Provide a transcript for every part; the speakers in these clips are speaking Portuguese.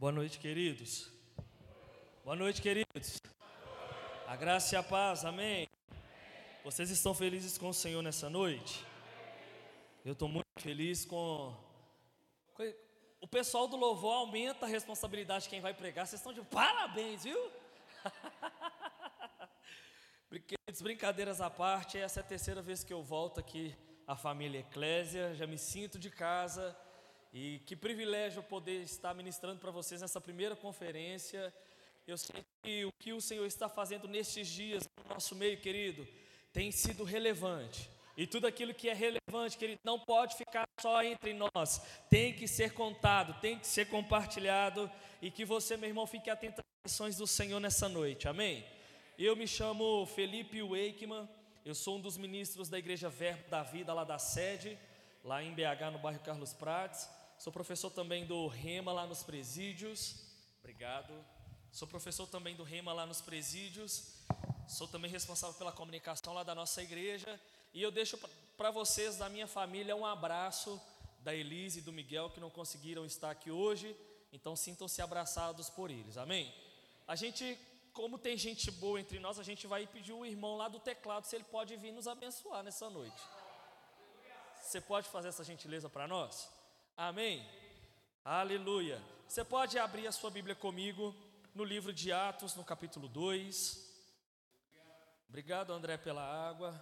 Boa noite, queridos. Boa noite, queridos. A graça e a paz, amém. Vocês estão felizes com o Senhor nessa noite? Eu estou muito feliz com. O pessoal do louvor aumenta a responsabilidade de quem vai pregar. Vocês estão de parabéns, viu? Brincadeiras à parte, essa é a terceira vez que eu volto aqui à família Eclésia. Já me sinto de casa. E que privilégio poder estar ministrando para vocês nessa primeira conferência. Eu sei que o que o Senhor está fazendo nestes dias no nosso meio, querido, tem sido relevante. E tudo aquilo que é relevante, querido, não pode ficar só entre nós. Tem que ser contado, tem que ser compartilhado. E que você, meu irmão, fique atento às lições do Senhor nessa noite. Amém? Eu me chamo Felipe Wakeman. Eu sou um dos ministros da Igreja Verbo da Vida, lá da sede, lá em BH, no bairro Carlos Prates. Sou professor também do Rema lá nos presídios. Obrigado. Sou professor também do Rema lá nos presídios. Sou também responsável pela comunicação lá da nossa igreja. E eu deixo para vocês, da minha família, um abraço da Elise e do Miguel que não conseguiram estar aqui hoje. Então sintam-se abraçados por eles. Amém? A gente, como tem gente boa entre nós, a gente vai pedir o irmão lá do teclado se ele pode vir nos abençoar nessa noite. Você pode fazer essa gentileza para nós? Amém? Aleluia. Você pode abrir a sua Bíblia comigo no livro de Atos, no capítulo 2. Obrigado, André, pela água.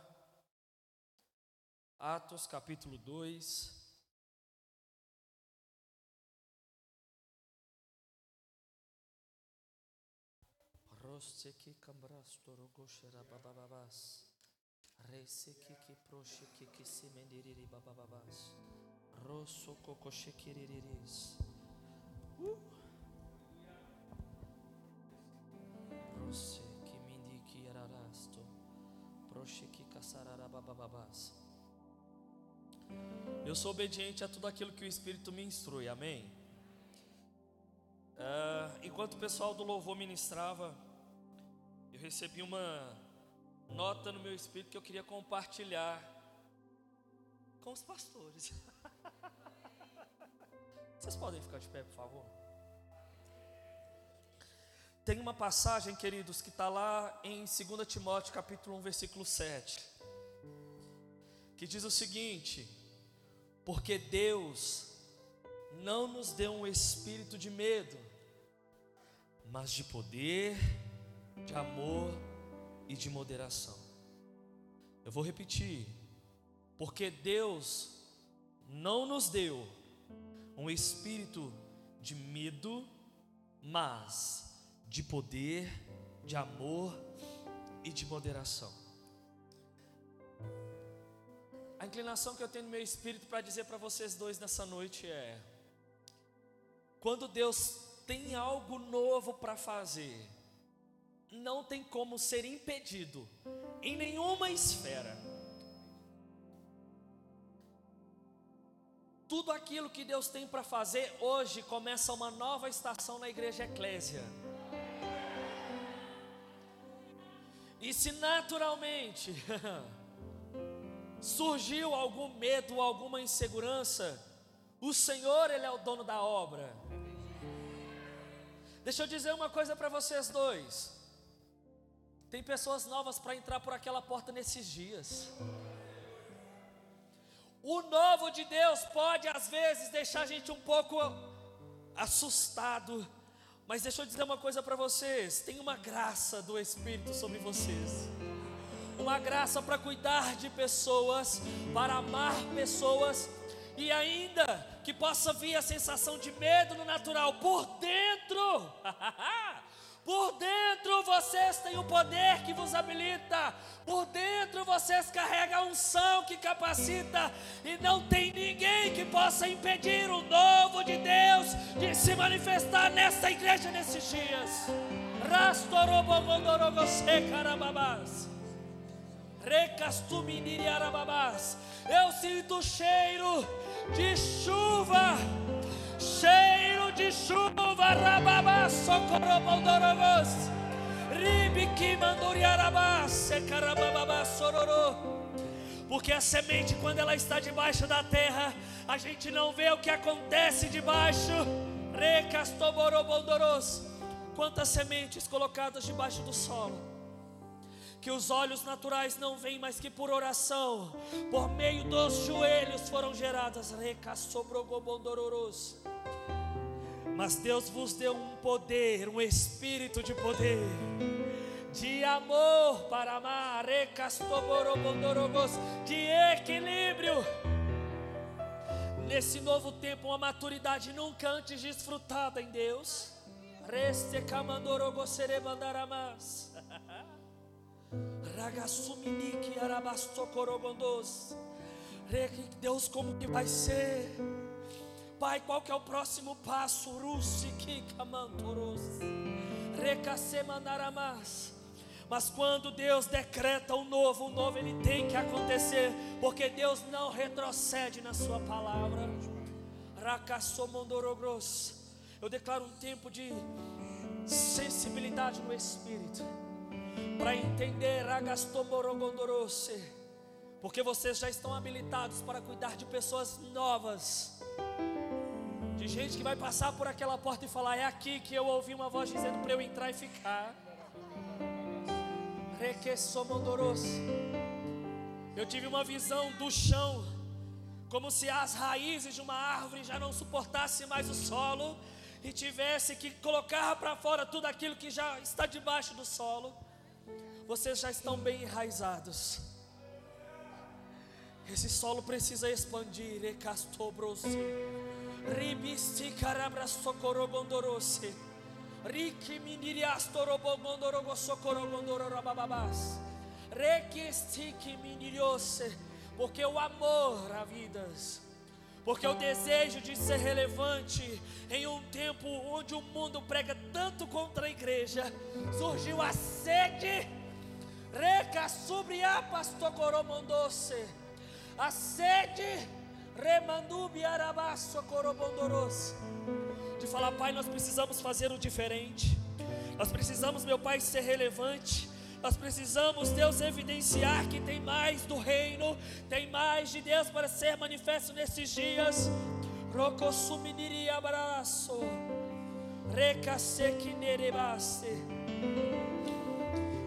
Atos, capítulo 2. Roseki cambras torogoshera babababas. Reiseki que prosheki que se mendiriri babababas. Rosso cocochequiriris. Uh. Rosse que mindiki ararasto. Proche que babababas. Eu sou obediente a tudo aquilo que o Espírito me instrui, amém? Uh, enquanto o pessoal do louvor ministrava, eu recebi uma nota no meu espírito que eu queria compartilhar com os pastores. Vocês podem ficar de pé, por favor? Tem uma passagem, queridos, que está lá em 2 Timóteo capítulo 1, versículo 7, que diz o seguinte: Porque Deus não nos deu um espírito de medo, mas de poder, de amor e de moderação. Eu vou repetir, porque Deus não nos deu um espírito de medo, mas de poder, de amor e de moderação. A inclinação que eu tenho no meu espírito para dizer para vocês dois nessa noite é: quando Deus tem algo novo para fazer, não tem como ser impedido em nenhuma esfera. Tudo aquilo que Deus tem para fazer hoje começa uma nova estação na igreja Eclésia. E se naturalmente surgiu algum medo, alguma insegurança, o Senhor, Ele é o dono da obra. Deixa eu dizer uma coisa para vocês dois. Tem pessoas novas para entrar por aquela porta nesses dias. O novo de Deus pode às vezes deixar a gente um pouco assustado, mas deixa eu dizer uma coisa para vocês: tem uma graça do Espírito sobre vocês, uma graça para cuidar de pessoas, para amar pessoas, e ainda que possa vir a sensação de medo no natural, por dentro, Por dentro vocês têm o poder que vos habilita. Por dentro vocês carregam a unção que capacita. E não tem ninguém que possa impedir o novo de Deus de se manifestar nesta igreja nesses dias. Eu sinto o cheiro de chuva cheiro de chuva, rababá, socorrobondorobos, ribiqui manduriarabá, secarababá, sororô. Porque a semente, quando ela está debaixo da terra, a gente não vê o que acontece debaixo. Reca Recastoborobondoros. Quantas sementes colocadas debaixo do solo que os olhos naturais não veem, mas que por oração, por meio dos joelhos foram geradas. Recassobrogobondororos. Mas Deus vos deu um poder, um espírito de poder, de amor para amar, de equilíbrio. Nesse novo tempo, uma maturidade nunca antes desfrutada em Deus. Reste camandorogoserebandaramas. Ragasuminiki arabastocorogondos. Deus, como que vai ser? Pai, qual que é o próximo passo? Rusikikamantoros. Recasemandaramas. Mas quando Deus decreta o novo, o novo ele tem que acontecer, porque Deus não retrocede na sua palavra. Racassomondorogros. Eu declaro um tempo de sensibilidade no espírito para entender Ragastomorogondorose, porque vocês já estão habilitados para cuidar de pessoas novas, de gente que vai passar por aquela porta e falar: É aqui que eu ouvi uma voz dizendo para eu entrar e ficar. Requesomondorose. Eu tive uma visão do chão, como se as raízes de uma árvore já não suportassem mais o solo e tivesse que colocar para fora tudo aquilo que já está debaixo do solo vocês já estão bem enraizados. Esse solo precisa expandir. Ecastobrose. Ribisti carabrasocorobondorose. Riki miniriastorobondorogo socorobondorobababás. Requestiki miniriose. Porque o amor a vidas porque o desejo de ser relevante em um tempo onde o mundo prega tanto contra a igreja, surgiu a sede Reca subria pastocoromondoce. A sede De falar, Pai, nós precisamos fazer o diferente. Nós precisamos, meu Pai, ser relevante. Nós precisamos, Deus, evidenciar que tem mais do reino, tem mais de Deus para ser manifesto nesses dias. Rocosuminiria abraço. Recasequinerebasse.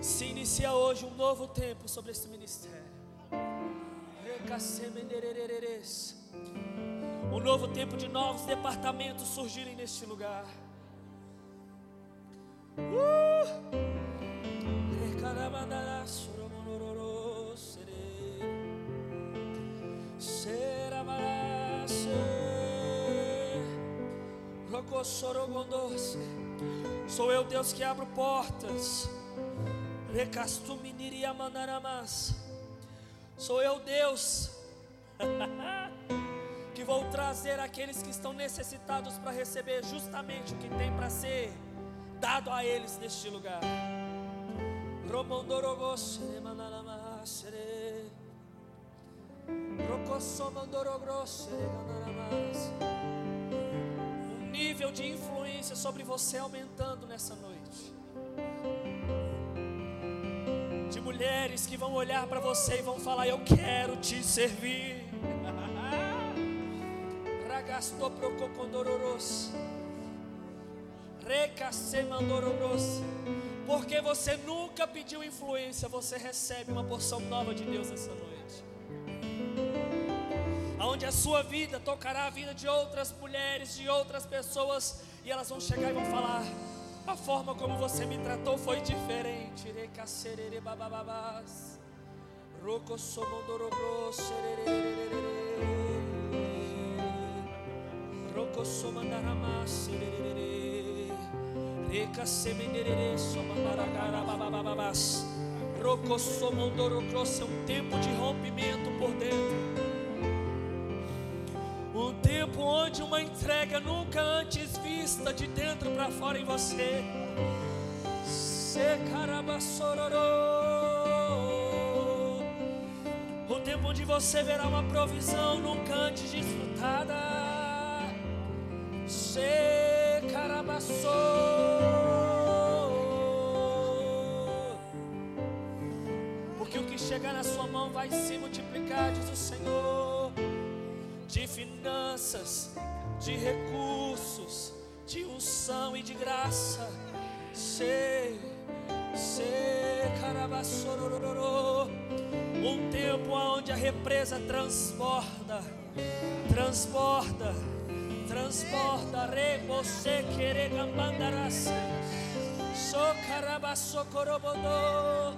Se inicia hoje um novo tempo sobre este ministério. Um novo tempo de novos departamentos surgirem neste lugar. Uh! Sou eu, Deus, que abro portas. Sou eu, Deus, que vou trazer aqueles que estão necessitados para receber justamente o que tem para ser dado a eles neste lugar. Um nível de influência sobre você aumentando nessa noite de mulheres que vão olhar para você e vão falar: Eu quero te servir. Ragastou prococondororos. Recasemandororos. Porque você nunca pediu influência, você recebe uma porção nova de Deus nessa noite. Aonde a sua vida tocará a vida de outras mulheres, de outras pessoas, e elas vão chegar e vão falar: a forma como você me tratou foi diferente. Recacerere babababás. É um tempo de rompimento por dentro. Um tempo onde uma entrega nunca antes vista de dentro para fora em você. O tempo onde você verá uma provisão nunca antes desfrutada. Vai se multiplicar, diz o Senhor de finanças, de recursos, de unção e de graça. Sei, sei, carabassorororô. Um tempo onde a represa transborda, transborda, transborda. Rebose querer gambandarás. Socarabassocorobodô.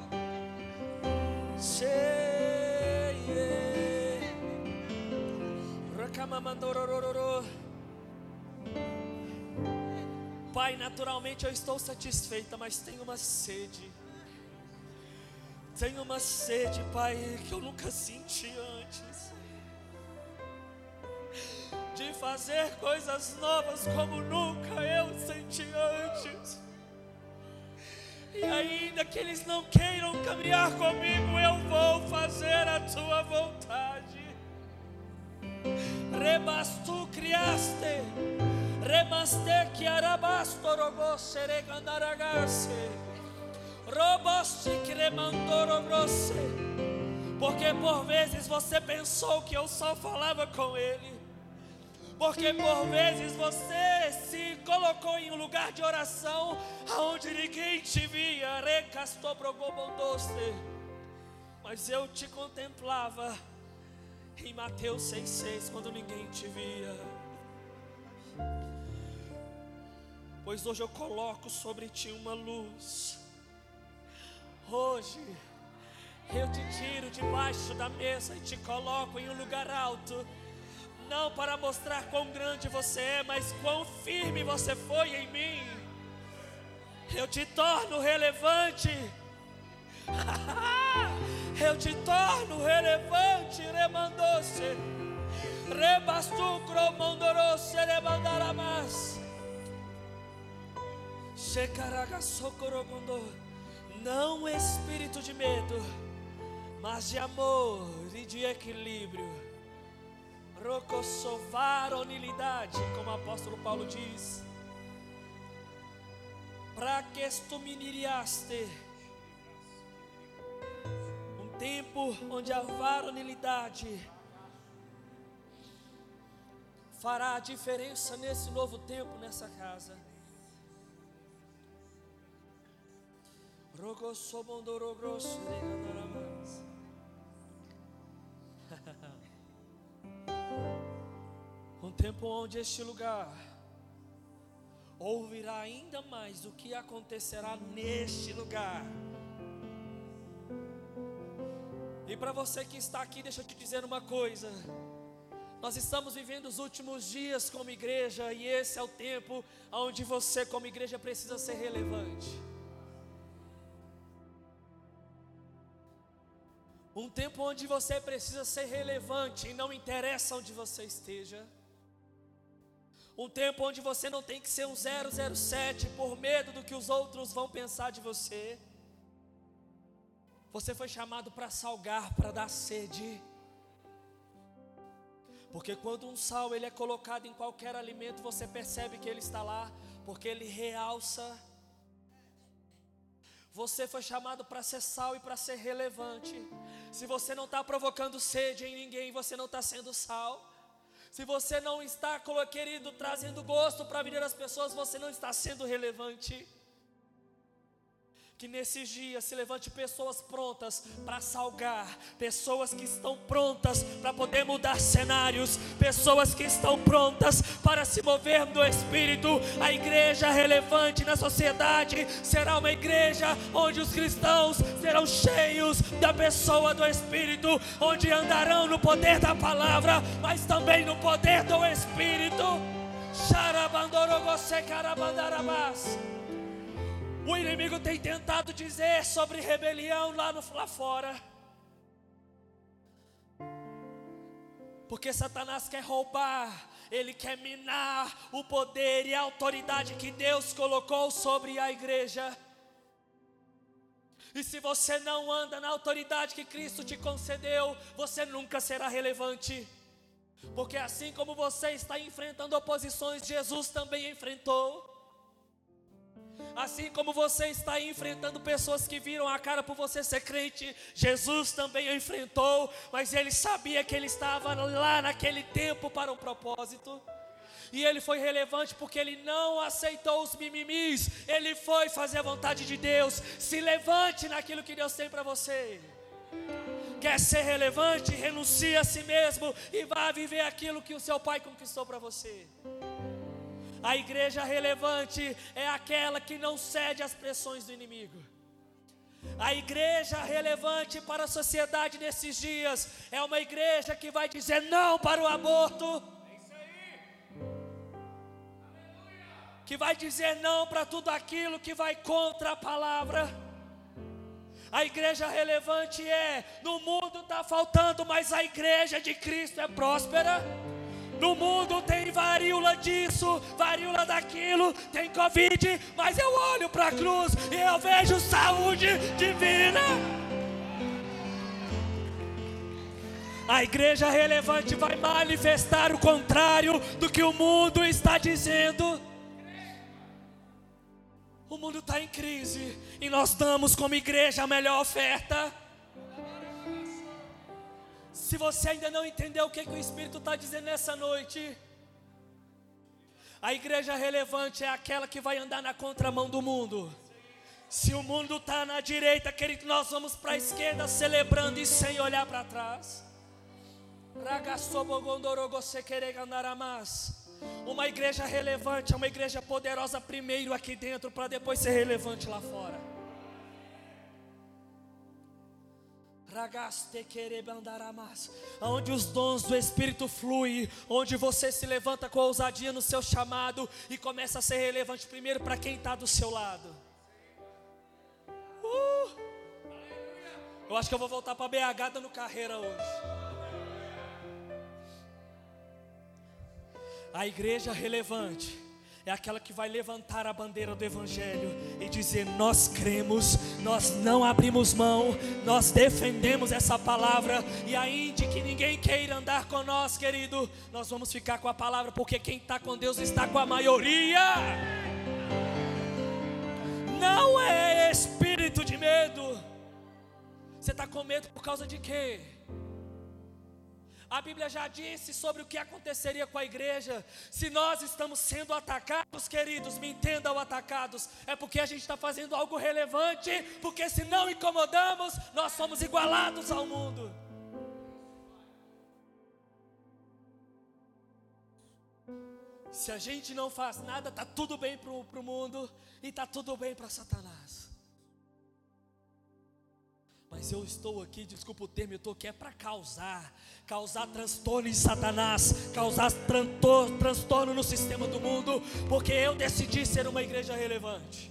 Sei, Pai, naturalmente eu estou satisfeita, mas tenho uma sede. Tenho uma sede, Pai, que eu nunca senti antes. De fazer coisas novas como nunca eu senti antes. E ainda que eles não queiram caminhar comigo, eu vou fazer a tua vontade. Rebastu criaste Remaste que arabasto rogo seregandaragase. Roboste que remandoro grosse. Porque por vezes você pensou que eu só falava com ele. Porque por vezes você se colocou em um lugar de oração aonde ninguém te via. Recastou. Mas eu te contemplava em Mateus 6,6 quando ninguém te via. pois hoje eu coloco sobre ti uma luz. Hoje eu te tiro debaixo da mesa e te coloco em um lugar alto, não para mostrar quão grande você é, mas quão firme você foi em mim. Eu te torno relevante. eu te torno relevante, remandou-se. Rebastu cromandorou-se, remandaramas. Não espírito de medo, mas de amor e de equilíbrio. Rocossovaronilidade, como o apóstolo Paulo diz. Para que estuminiaste um tempo onde a varonilidade fará a diferença nesse novo tempo, nessa casa. um tempo onde este lugar ouvirá ainda mais o que acontecerá neste lugar. E para você que está aqui, deixa eu te dizer uma coisa. Nós estamos vivendo os últimos dias como igreja, e esse é o tempo onde você, como igreja, precisa ser relevante. Um tempo onde você precisa ser relevante e não interessa onde você esteja. Um tempo onde você não tem que ser um 007 por medo do que os outros vão pensar de você. Você foi chamado para salgar, para dar sede. Porque quando um sal ele é colocado em qualquer alimento, você percebe que ele está lá, porque ele realça você foi chamado para ser sal e para ser relevante. Se você não está provocando sede em ninguém, você não está sendo sal. Se você não está, querido, trazendo gosto para a vida das pessoas, você não está sendo relevante. Que nesses dias se levante pessoas prontas para salgar, pessoas que estão prontas para poder mudar cenários, pessoas que estão prontas para se mover no Espírito. A igreja relevante na sociedade será uma igreja onde os cristãos serão cheios da pessoa do Espírito, onde andarão no poder da palavra, mas também no poder do Espírito. Xarabandorogose carabandarabás. O inimigo tem tentado dizer sobre rebelião lá, no, lá fora. Porque Satanás quer roubar, ele quer minar o poder e a autoridade que Deus colocou sobre a igreja. E se você não anda na autoridade que Cristo te concedeu, você nunca será relevante. Porque assim como você está enfrentando oposições, Jesus também enfrentou. Assim como você está enfrentando pessoas que viram a cara por você ser crente, Jesus também o enfrentou, mas ele sabia que ele estava lá naquele tempo para um propósito. E ele foi relevante porque ele não aceitou os mimimis. Ele foi fazer a vontade de Deus. Se levante naquilo que Deus tem para você. Quer ser relevante? Renuncie a si mesmo e vá viver aquilo que o seu pai conquistou para você. A igreja relevante é aquela que não cede às pressões do inimigo. A igreja relevante para a sociedade nesses dias é uma igreja que vai dizer não para o aborto, que vai dizer não para tudo aquilo que vai contra a palavra. A igreja relevante é: no mundo está faltando, mas a igreja de Cristo é próspera. No mundo tem varíola disso, varíola daquilo, tem Covid, mas eu olho para a cruz e eu vejo saúde divina. A igreja relevante vai manifestar o contrário do que o mundo está dizendo. O mundo está em crise e nós damos como igreja a melhor oferta. Se você ainda não entendeu o que, que o Espírito está dizendo nessa noite, a igreja relevante é aquela que vai andar na contramão do mundo. Se o mundo está na direita, querido, nós vamos para a esquerda celebrando e sem olhar para trás. Uma igreja relevante é uma igreja poderosa primeiro aqui dentro, para depois ser relevante lá fora. Onde os dons do Espírito fluem, onde você se levanta com ousadia no seu chamado e começa a ser relevante primeiro para quem está do seu lado. Uh! Eu acho que eu vou voltar para BH dando carreira hoje. A igreja relevante é aquela que vai levantar a bandeira do Evangelho e dizer: Nós cremos, nós não abrimos mão, nós defendemos essa palavra, e ainda que ninguém queira andar com nós, querido, nós vamos ficar com a palavra, porque quem está com Deus está com a maioria. Não é espírito de medo. Você está com medo por causa de quê? A Bíblia já disse sobre o que aconteceria com a igreja. Se nós estamos sendo atacados, queridos, me entendam atacados, é porque a gente está fazendo algo relevante, porque se não incomodamos, nós somos igualados ao mundo. Se a gente não faz nada, está tudo bem para o mundo e está tudo bem para Satanás. Mas eu estou aqui, desculpa o termo, eu estou aqui é para causar, causar transtorno em Satanás, causar transtorno no sistema do mundo, porque eu decidi ser uma igreja relevante.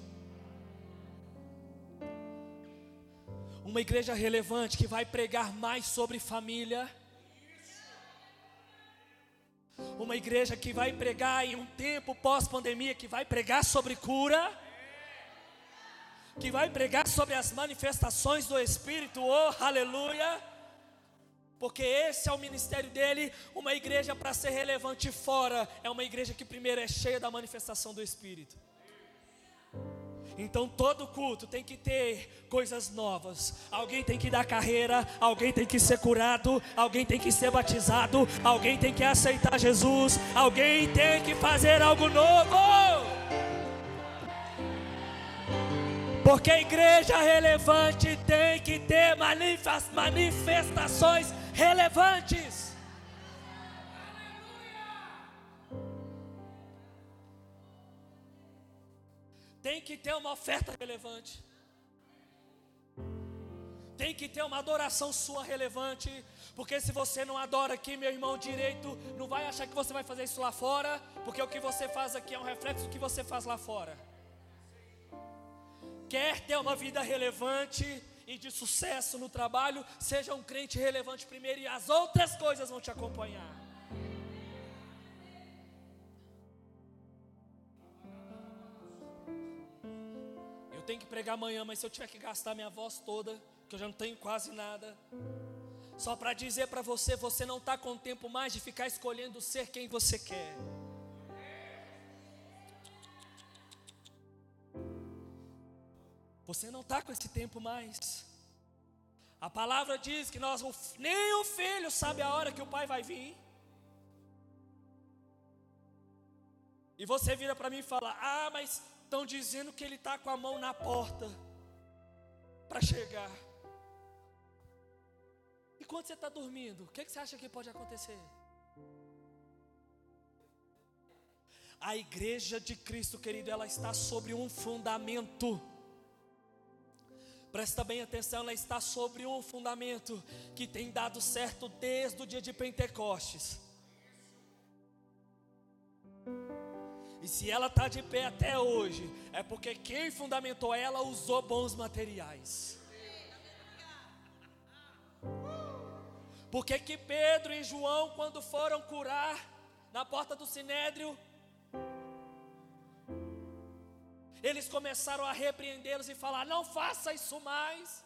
Uma igreja relevante que vai pregar mais sobre família. Uma igreja que vai pregar em um tempo pós-pandemia, que vai pregar sobre cura que vai pregar sobre as manifestações do Espírito, oh aleluia, porque esse é o ministério dele. Uma igreja para ser relevante fora é uma igreja que primeiro é cheia da manifestação do Espírito. Então todo culto tem que ter coisas novas. Alguém tem que dar carreira, alguém tem que ser curado, alguém tem que ser batizado, alguém tem que aceitar Jesus, alguém tem que fazer algo novo. Porque a igreja relevante tem que ter manifestações relevantes. Tem que ter uma oferta relevante. Tem que ter uma adoração sua relevante. Porque se você não adora aqui, meu irmão direito, não vai achar que você vai fazer isso lá fora. Porque o que você faz aqui é um reflexo do que você faz lá fora quer ter uma vida relevante e de sucesso no trabalho, seja um crente relevante primeiro e as outras coisas vão te acompanhar. Eu tenho que pregar amanhã, mas se eu tiver que gastar minha voz toda, que eu já não tenho quase nada, só para dizer para você, você não está com tempo mais de ficar escolhendo ser quem você quer. Você não está com esse tempo mais. A palavra diz que nós, nem o filho sabe a hora que o pai vai vir. E você vira para mim e fala: Ah, mas estão dizendo que ele está com a mão na porta para chegar. E quando você está dormindo, o que, que você acha que pode acontecer? A igreja de Cristo, querido, ela está sobre um fundamento. Presta bem atenção, ela está sobre um fundamento que tem dado certo desde o dia de Pentecostes. E se ela está de pé até hoje, é porque quem fundamentou ela usou bons materiais. Por que que Pedro e João, quando foram curar na porta do sinédrio, eles começaram a repreendê-los e falar: não faça isso mais,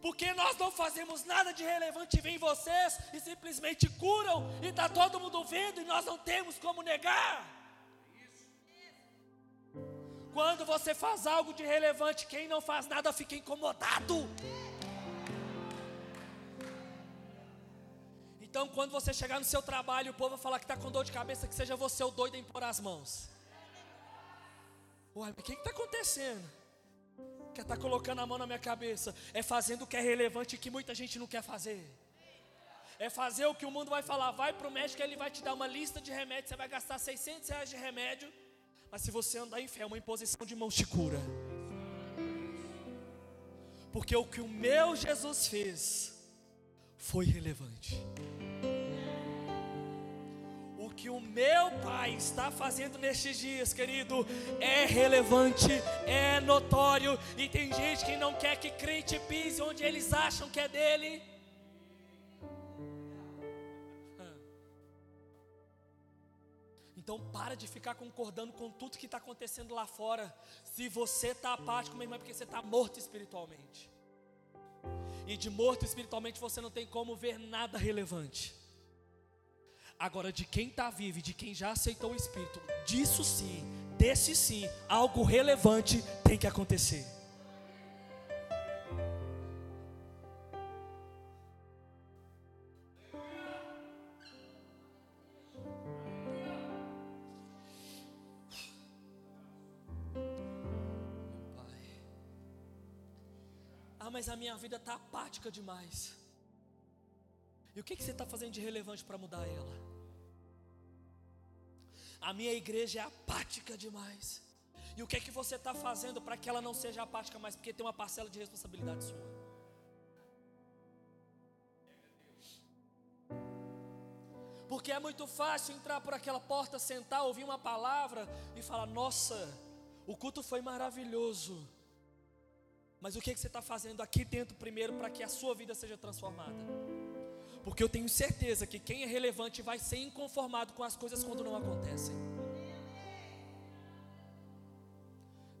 porque nós não fazemos nada de relevante, vem vocês e simplesmente curam, e está todo mundo vendo, e nós não temos como negar. Quando você faz algo de relevante, quem não faz nada fica incomodado. Então, quando você chegar no seu trabalho, o povo vai falar que está com dor de cabeça, que seja você o doido em pôr as mãos. Uai, o que está acontecendo? Que está colocando a mão na minha cabeça? É fazendo o que é relevante e que muita gente não quer fazer. É fazer o que o mundo vai falar. Vai para o médico, ele vai te dar uma lista de remédios. Você vai gastar 600 reais de remédio. Mas se você andar em fé, uma imposição de mãos te cura. Porque o que o meu Jesus fez foi relevante. Que o meu Pai está fazendo nestes dias, querido, é relevante, é notório. E tem gente que não quer que crente pise onde eles acham que é dele. Então para de ficar concordando com tudo que está acontecendo lá fora. Se você está apático, meu irmão, é porque você está morto espiritualmente. E de morto espiritualmente você não tem como ver nada relevante. Agora, de quem está vivo, de quem já aceitou o Espírito, disso sim, desse sim, algo relevante tem que acontecer. mas a minha vida está apática demais. E o que, que você está fazendo de relevante para mudar ela? A minha igreja é apática demais. E o que é que você está fazendo para que ela não seja apática mais? Porque tem uma parcela de responsabilidade sua. Porque é muito fácil entrar por aquela porta, sentar, ouvir uma palavra e falar: Nossa, o culto foi maravilhoso. Mas o que, que você está fazendo aqui dentro primeiro para que a sua vida seja transformada? Porque eu tenho certeza que quem é relevante vai ser inconformado com as coisas quando não acontecem.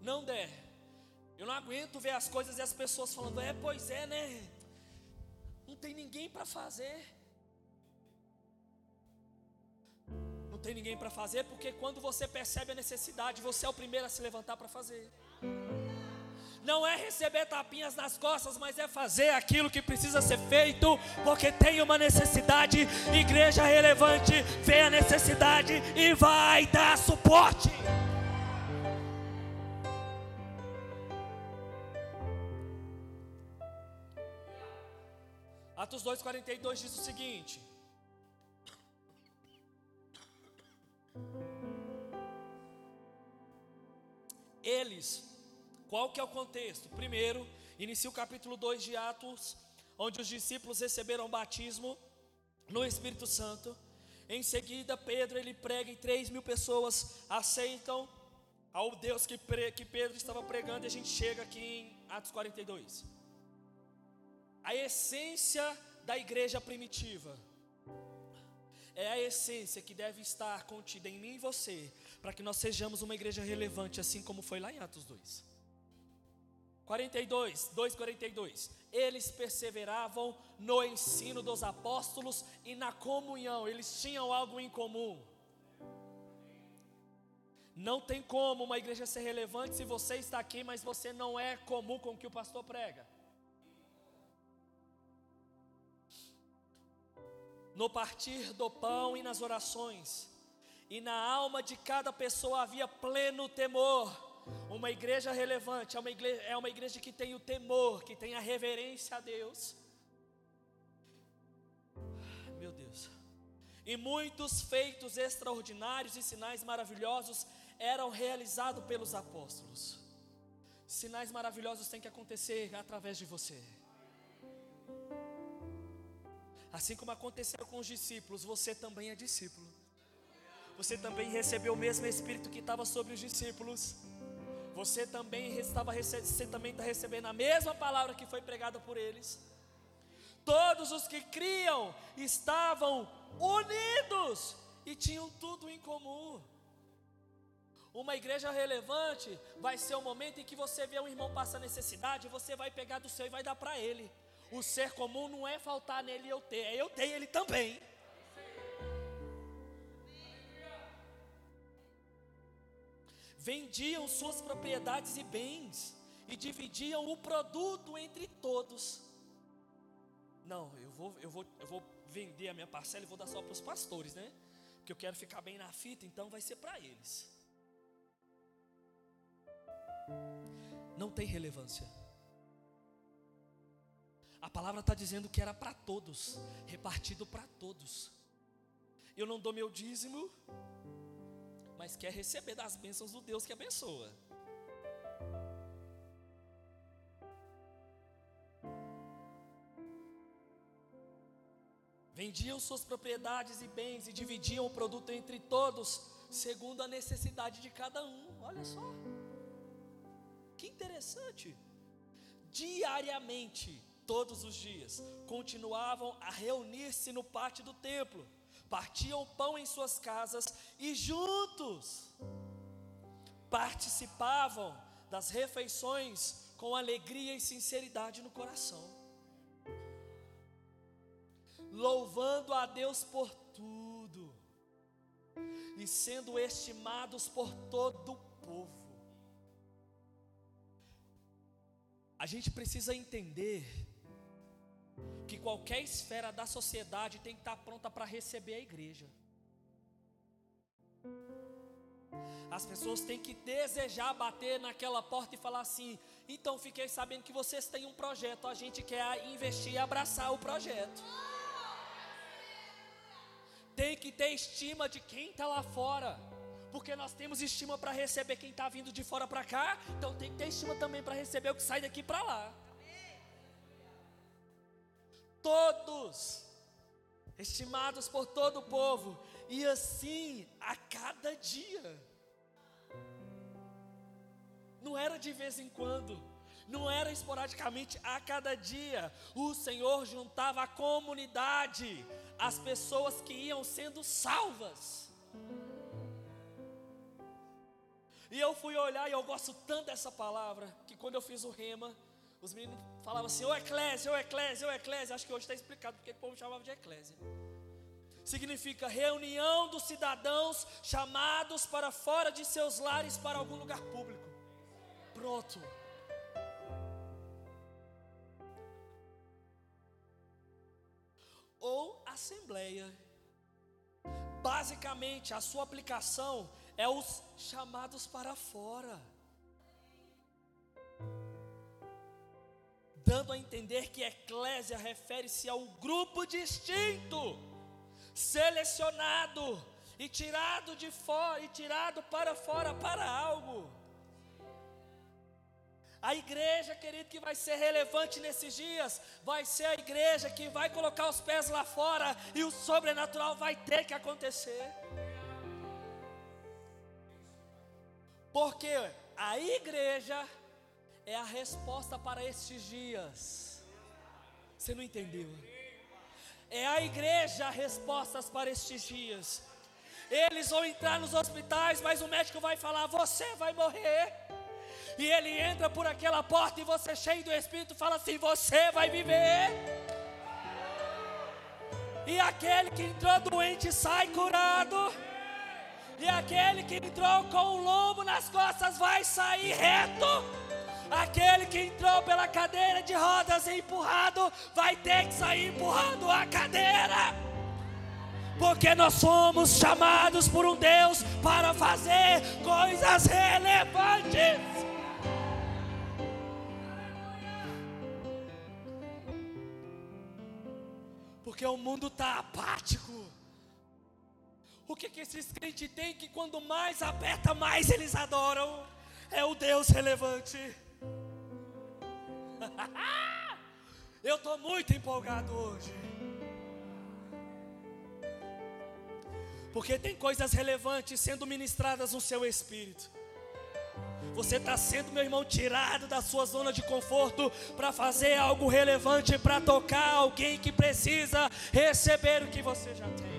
Não der. Eu não aguento ver as coisas e as pessoas falando, é, pois é, né? Não tem ninguém para fazer. Não tem ninguém para fazer, porque quando você percebe a necessidade, você é o primeiro a se levantar para fazer não é receber tapinhas nas costas, mas é fazer aquilo que precisa ser feito, porque tem uma necessidade. Igreja relevante vê a necessidade e vai dar suporte. Atos 2,42 diz o seguinte: Eles qual que é o contexto? Primeiro, inicia o capítulo 2 de Atos, onde os discípulos receberam batismo no Espírito Santo. Em seguida, Pedro ele prega e 3 mil pessoas aceitam ao Deus que, que Pedro estava pregando, e a gente chega aqui em Atos 42. A essência da igreja primitiva é a essência que deve estar contida em mim e você, para que nós sejamos uma igreja relevante, assim como foi lá em Atos 2. 42, 2:42. Eles perseveravam no ensino dos apóstolos e na comunhão, eles tinham algo em comum. Não tem como uma igreja ser relevante se você está aqui, mas você não é comum com o que o pastor prega. No partir do pão e nas orações, e na alma de cada pessoa havia pleno temor. Uma igreja relevante é uma igreja, é uma igreja que tem o temor, que tem a reverência a Deus. Meu Deus. E muitos feitos extraordinários e sinais maravilhosos eram realizados pelos apóstolos. Sinais maravilhosos têm que acontecer através de você. Assim como aconteceu com os discípulos, você também é discípulo. Você também recebeu o mesmo Espírito que estava sobre os discípulos. Você também estava você também está recebendo a mesma palavra que foi pregada por eles. Todos os que criam estavam unidos e tinham tudo em comum. Uma igreja relevante vai ser o momento em que você vê um irmão passar necessidade, você vai pegar do seu e vai dar para ele. O ser comum não é faltar nele eu ter, é eu ter ele também. Vendiam suas propriedades e bens e dividiam o produto entre todos. Não, eu vou, eu vou, eu vou vender a minha parcela e vou dar só para os pastores, né? Porque eu quero ficar bem na fita, então vai ser para eles. Não tem relevância. A palavra está dizendo que era para todos, repartido para todos. Eu não dou meu dízimo, mas quer receber das bênçãos do Deus que abençoa. Vendiam suas propriedades e bens e dividiam o produto entre todos, segundo a necessidade de cada um. Olha só, que interessante. Diariamente, todos os dias, continuavam a reunir-se no pátio do templo partiam pão em suas casas e juntos participavam das refeições com alegria e sinceridade no coração, louvando a Deus por tudo e sendo estimados por todo o povo. A gente precisa entender que qualquer esfera da sociedade tem que estar pronta para receber a igreja. As pessoas têm que desejar bater naquela porta e falar assim: então fiquei sabendo que vocês têm um projeto, a gente quer investir e abraçar o projeto. Tem que ter estima de quem está lá fora, porque nós temos estima para receber quem está vindo de fora para cá, então tem que ter estima também para receber o que sai daqui para lá todos, estimados por todo o povo, e assim a cada dia. Não era de vez em quando, não era esporadicamente, a cada dia o Senhor juntava a comunidade, as pessoas que iam sendo salvas. E eu fui olhar, e eu gosto tanto dessa palavra, que quando eu fiz o rema, os meninos falavam assim, ô eclésia, ô eclésia, ô eclésia. Acho que hoje está explicado porque o povo chamava de eclésia. Significa reunião dos cidadãos chamados para fora de seus lares para algum lugar público. Pronto. Ou assembleia. Basicamente, a sua aplicação é os chamados para fora. Dando a entender que eclésia refere-se ao grupo distinto, selecionado e tirado de fora e tirado para fora para algo. A igreja, querido, que vai ser relevante nesses dias, vai ser a igreja que vai colocar os pés lá fora e o sobrenatural vai ter que acontecer. Porque a igreja é a resposta para estes dias. Você não entendeu? É a igreja a respostas para estes dias. Eles vão entrar nos hospitais, mas o médico vai falar: Você vai morrer. E ele entra por aquela porta e você, cheio do Espírito, fala assim: Você vai viver. E aquele que entrou doente sai curado. E aquele que entrou com um lombo nas costas vai sair reto. Aquele que entrou pela cadeira de rodas empurrado, vai ter que sair empurrando a cadeira. Porque nós somos chamados por um Deus para fazer coisas relevantes. Porque o mundo está apático. O que, que esses crentes têm que quando mais aperta, mais eles adoram? É o Deus relevante. Eu estou muito empolgado hoje. Porque tem coisas relevantes sendo ministradas no seu espírito. Você está sendo, meu irmão, tirado da sua zona de conforto para fazer algo relevante, para tocar alguém que precisa receber o que você já tem.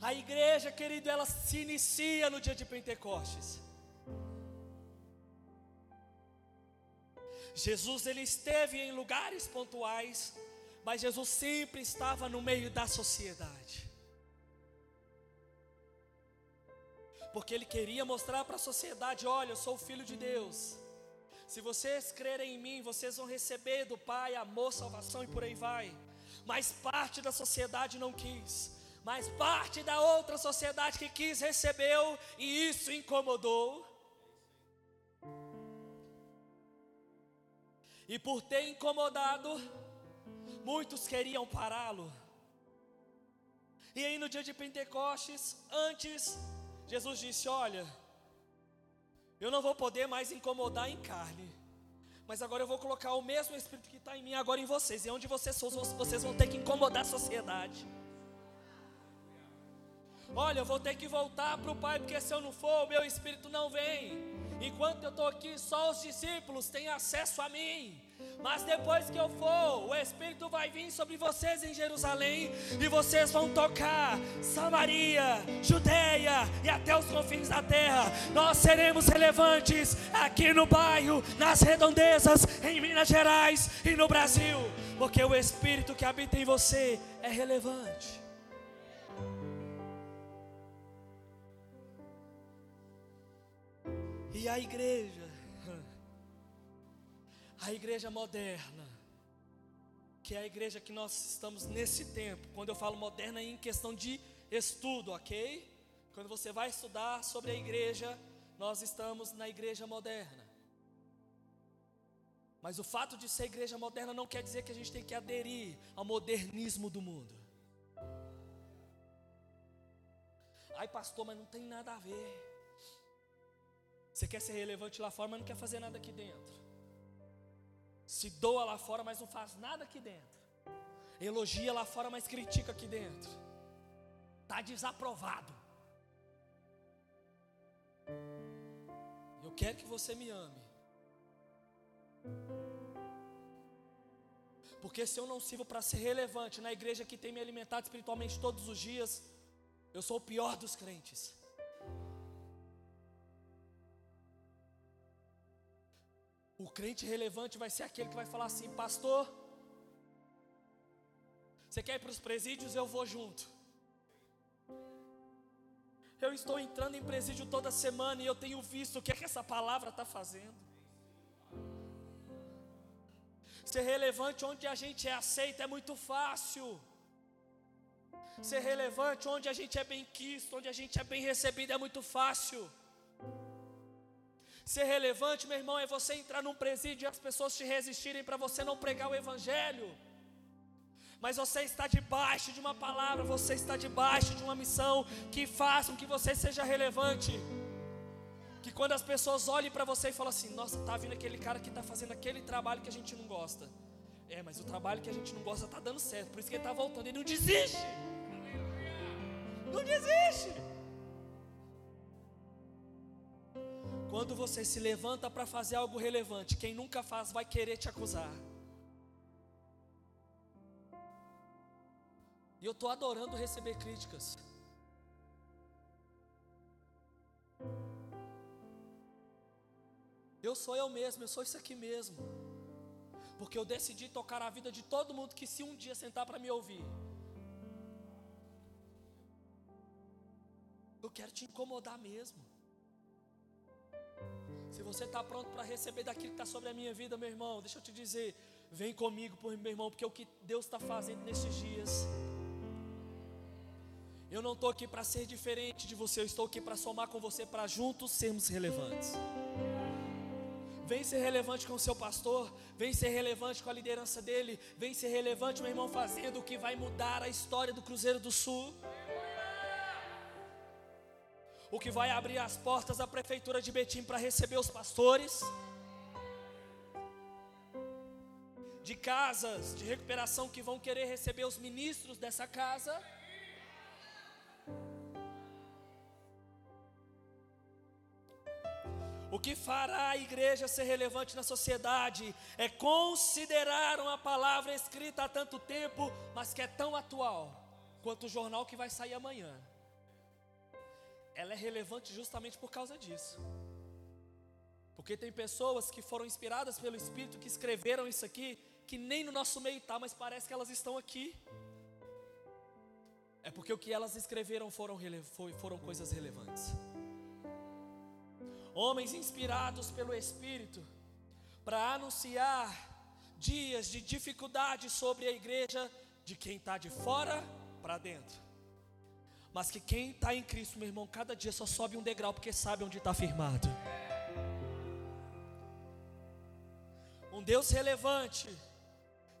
A igreja, querido, ela se inicia no dia de Pentecostes. Jesus ele esteve em lugares pontuais, mas Jesus sempre estava no meio da sociedade. Porque ele queria mostrar para a sociedade: olha, eu sou o filho de Deus. Se vocês crerem em mim, vocês vão receber do Pai amor, salvação e por aí vai. Mas parte da sociedade não quis. Mas parte da outra sociedade que quis recebeu e isso incomodou. E por ter incomodado, muitos queriam pará-lo. E aí no dia de Pentecostes, antes, Jesus disse: Olha, eu não vou poder mais incomodar em carne, mas agora eu vou colocar o mesmo Espírito que está em mim agora em vocês. E onde vocês são, vocês vão ter que incomodar a sociedade. Olha, eu vou ter que voltar para o Pai, porque se eu não for, o meu Espírito não vem. Enquanto eu estou aqui, só os discípulos têm acesso a mim. Mas depois que eu for, o Espírito vai vir sobre vocês em Jerusalém e vocês vão tocar Samaria, Judeia e até os confins da terra. Nós seremos relevantes aqui no bairro, nas redondezas, em Minas Gerais e no Brasil, porque o Espírito que habita em você é relevante. A igreja, a igreja moderna, que é a igreja que nós estamos nesse tempo, quando eu falo moderna é em questão de estudo, ok? Quando você vai estudar sobre a igreja, nós estamos na igreja moderna. Mas o fato de ser igreja moderna não quer dizer que a gente tem que aderir ao modernismo do mundo. Ai, pastor, mas não tem nada a ver. Você quer ser relevante lá fora, mas não quer fazer nada aqui dentro. Se doa lá fora, mas não faz nada aqui dentro. Elogia lá fora, mas critica aqui dentro. Está desaprovado. Eu quero que você me ame. Porque se eu não sirvo para ser relevante na igreja que tem me alimentado espiritualmente todos os dias, eu sou o pior dos crentes. O crente relevante vai ser aquele que vai falar assim: Pastor, você quer ir para os presídios? Eu vou junto. Eu estou entrando em presídio toda semana e eu tenho visto o que é que essa palavra está fazendo. Ser relevante onde a gente é aceito é muito fácil. Ser relevante onde a gente é bem quisto, onde a gente é bem recebido é muito fácil. Ser relevante, meu irmão, é você entrar num presídio e as pessoas te resistirem para você não pregar o Evangelho. Mas você está debaixo de uma palavra, você está debaixo de uma missão que faça com que você seja relevante. Que quando as pessoas olhem para você e falam assim: Nossa, está vindo aquele cara que está fazendo aquele trabalho que a gente não gosta. É, mas o trabalho que a gente não gosta está dando certo, por isso que ele está voltando. Ele não desiste. Não desiste. Quando você se levanta para fazer algo relevante, quem nunca faz vai querer te acusar. E eu estou adorando receber críticas. Eu sou eu mesmo, eu sou isso aqui mesmo. Porque eu decidi tocar a vida de todo mundo que se um dia sentar para me ouvir. Eu quero te incomodar mesmo. Se você está pronto para receber daquilo que está sobre a minha vida, meu irmão, deixa eu te dizer, Vem comigo, meu irmão, porque é o que Deus está fazendo nesses dias. Eu não estou aqui para ser diferente de você, eu estou aqui para somar com você, para juntos sermos relevantes. Vem ser relevante com o seu pastor, vem ser relevante com a liderança dele, vem ser relevante, meu irmão, fazendo o que vai mudar a história do Cruzeiro do Sul. O que vai abrir as portas da prefeitura de Betim para receber os pastores. De casas de recuperação que vão querer receber os ministros dessa casa. O que fará a igreja ser relevante na sociedade é considerar uma palavra escrita há tanto tempo, mas que é tão atual quanto o jornal que vai sair amanhã. Ela é relevante justamente por causa disso. Porque tem pessoas que foram inspiradas pelo Espírito que escreveram isso aqui, que nem no nosso meio está, mas parece que elas estão aqui. É porque o que elas escreveram foram, foram coisas relevantes homens inspirados pelo Espírito, para anunciar dias de dificuldade sobre a igreja, de quem está de fora para dentro. Mas que quem está em Cristo, meu irmão, cada dia só sobe um degrau porque sabe onde está firmado. Um Deus relevante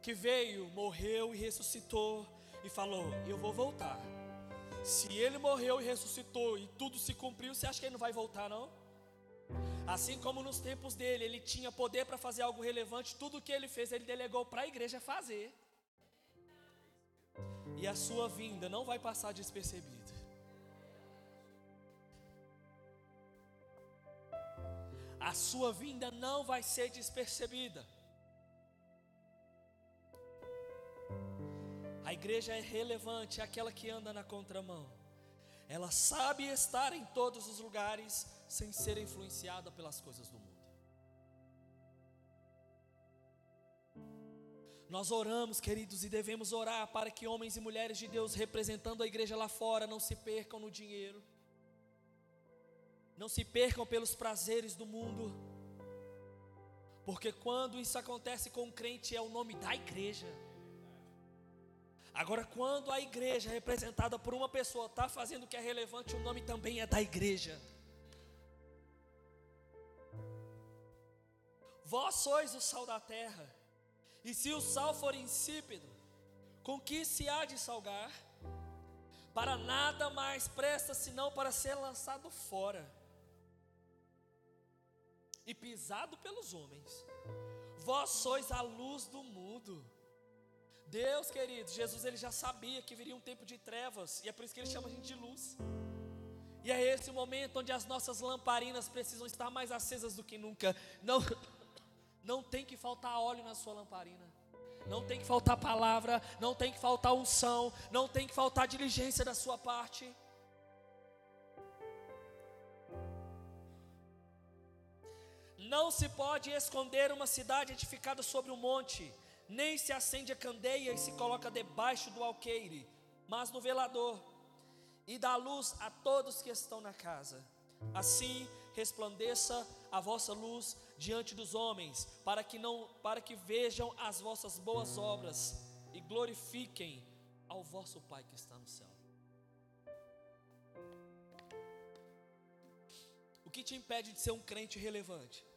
que veio, morreu e ressuscitou e falou: Eu vou voltar. Se ele morreu e ressuscitou e tudo se cumpriu, você acha que ele não vai voltar, não? Assim como nos tempos dele, ele tinha poder para fazer algo relevante, tudo que ele fez, ele delegou para a igreja fazer. E a sua vinda não vai passar despercebida. A sua vinda não vai ser despercebida. A igreja é relevante, é aquela que anda na contramão. Ela sabe estar em todos os lugares sem ser influenciada pelas coisas do mundo. Nós oramos, queridos, e devemos orar para que homens e mulheres de Deus representando a igreja lá fora não se percam no dinheiro, não se percam pelos prazeres do mundo, porque quando isso acontece com o crente é o nome da igreja. Agora, quando a igreja representada por uma pessoa está fazendo o que é relevante, o nome também é da igreja. Vós sois o sal da terra, e se o sal for insípido, com que se há de salgar? Para nada mais presta senão para ser lançado fora e pisado pelos homens. Vós sois a luz do mundo. Deus, querido, Jesus ele já sabia que viria um tempo de trevas, e é por isso que ele chama a gente de luz. E é esse o momento onde as nossas lamparinas precisam estar mais acesas do que nunca. Não, não tem que faltar óleo na sua lamparina. Não tem que faltar palavra, não tem que faltar unção, não tem que faltar diligência da sua parte. Não se pode esconder uma cidade edificada sobre um monte, nem se acende a candeia e se coloca debaixo do alqueire, mas no velador, e dá luz a todos que estão na casa. Assim resplandeça a vossa luz diante dos homens, para que não para que vejam as vossas boas obras e glorifiquem ao vosso Pai que está no céu. O que te impede de ser um crente relevante?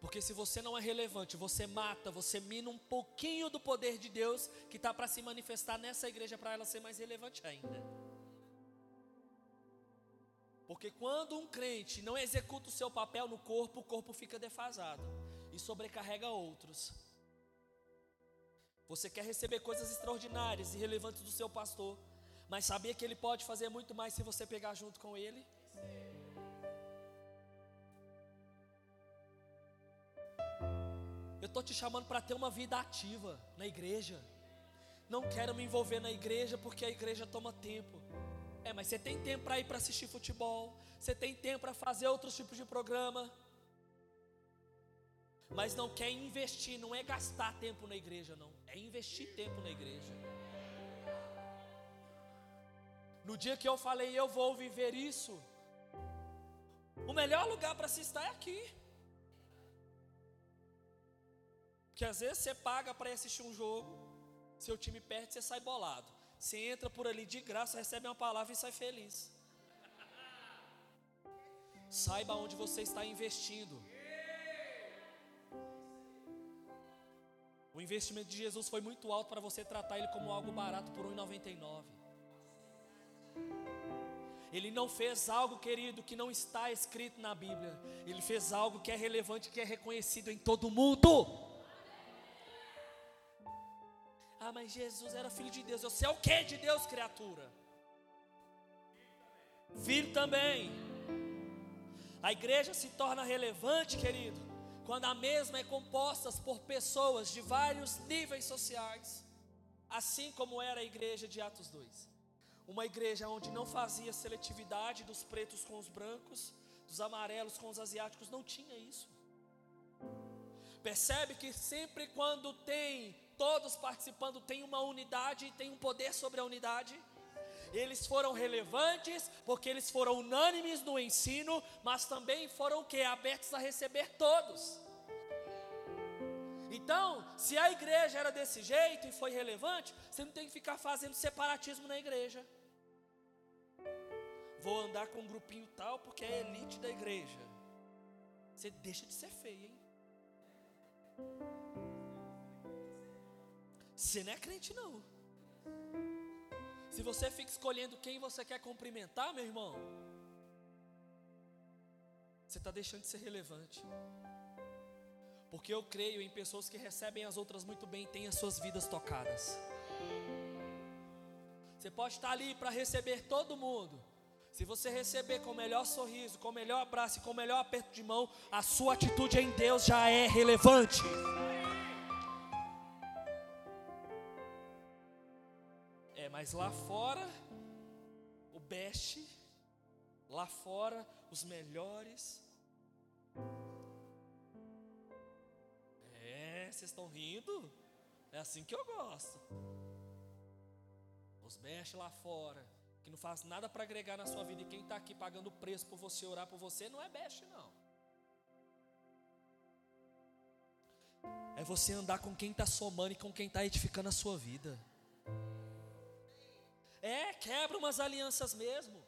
Porque se você não é relevante, você mata, você mina um pouquinho do poder de Deus que está para se manifestar nessa igreja para ela ser mais relevante ainda. Porque quando um crente não executa o seu papel no corpo, o corpo fica defasado e sobrecarrega outros. Você quer receber coisas extraordinárias e relevantes do seu pastor, mas sabia que ele pode fazer muito mais se você pegar junto com ele? Eu estou te chamando para ter uma vida ativa na igreja. Não quero me envolver na igreja porque a igreja toma tempo. É, mas você tem tempo para ir para assistir futebol, você tem tempo para fazer outros tipos de programa. Mas não quer investir, não é gastar tempo na igreja, não, é investir tempo na igreja. No dia que eu falei, eu vou viver isso, o melhor lugar para se estar é aqui. Porque às vezes você paga para assistir um jogo, seu time perde, você sai bolado. Você entra por ali de graça, recebe uma palavra e sai feliz. Saiba onde você está investindo. O investimento de Jesus foi muito alto para você tratar ele como algo barato por 1,99. Ele não fez algo, querido, que não está escrito na Bíblia. Ele fez algo que é relevante, que é reconhecido em todo mundo. Ah, mas Jesus era filho de Deus. Você é o que de Deus, criatura? Filho também. A igreja se torna relevante, querido, quando a mesma é composta por pessoas de vários níveis sociais, assim como era a igreja de Atos 2. Uma igreja onde não fazia seletividade dos pretos com os brancos, dos amarelos com os asiáticos, não tinha isso. Percebe que sempre quando tem todos participando, tem uma unidade e tem um poder sobre a unidade. Eles foram relevantes porque eles foram unânimes no ensino, mas também foram que abertos a receber todos. Então, se a igreja era desse jeito e foi relevante, você não tem que ficar fazendo separatismo na igreja. Vou andar com um grupinho tal porque é elite da igreja. Você deixa de ser feio, hein? Você não é crente, não. Se você fica escolhendo quem você quer cumprimentar, meu irmão, você está deixando de ser relevante. Porque eu creio em pessoas que recebem as outras muito bem e têm as suas vidas tocadas. Você pode estar ali para receber todo mundo. Se você receber com o melhor sorriso, com o melhor abraço e com o melhor aperto de mão, a sua atitude em Deus já é relevante. Mas lá fora, o best, lá fora, os melhores. vocês estão rindo? É assim que eu gosto. Os mexe lá fora, que não faz nada para agregar na sua vida, e quem está aqui pagando preço por você orar por você, não é beste, não. É você andar com quem está somando e com quem está edificando a sua vida. É, quebra umas alianças mesmo.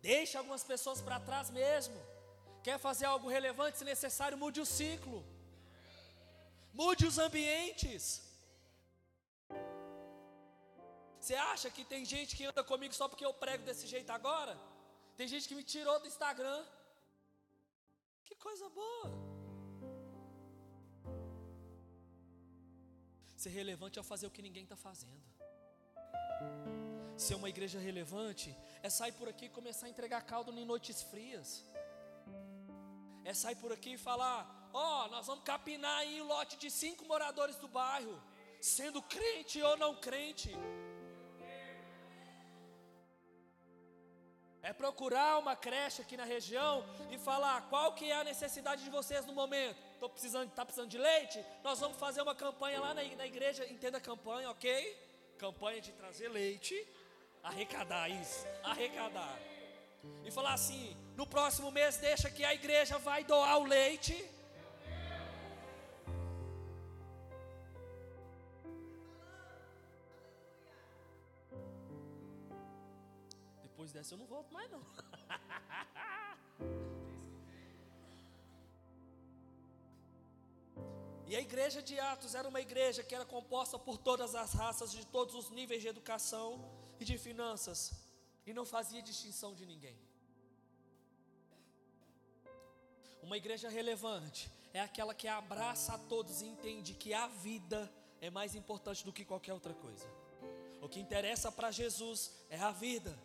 Deixa algumas pessoas para trás mesmo. Quer fazer algo relevante, se necessário, mude o ciclo. Mude os ambientes. Você acha que tem gente que anda comigo só porque eu prego desse jeito agora? Tem gente que me tirou do Instagram. Que coisa boa. Ser relevante é fazer o que ninguém está fazendo. Ser uma igreja relevante é sair por aqui e começar a entregar caldo em noites frias. É sair por aqui e falar: ó, oh, nós vamos capinar aí o lote de cinco moradores do bairro, sendo crente ou não crente. É procurar uma creche aqui na região e falar qual que é a necessidade de vocês no momento. Estou precisando, está precisando de leite? Nós vamos fazer uma campanha lá na, na igreja, entenda a campanha, ok? Campanha de trazer leite, arrecadar isso, arrecadar. E falar assim, no próximo mês deixa que a igreja vai doar o leite depois dessa eu não volto mais não. e a igreja de Atos era uma igreja que era composta por todas as raças, de todos os níveis de educação e de finanças, e não fazia distinção de ninguém. Uma igreja relevante é aquela que abraça a todos e entende que a vida é mais importante do que qualquer outra coisa. O que interessa para Jesus é a vida.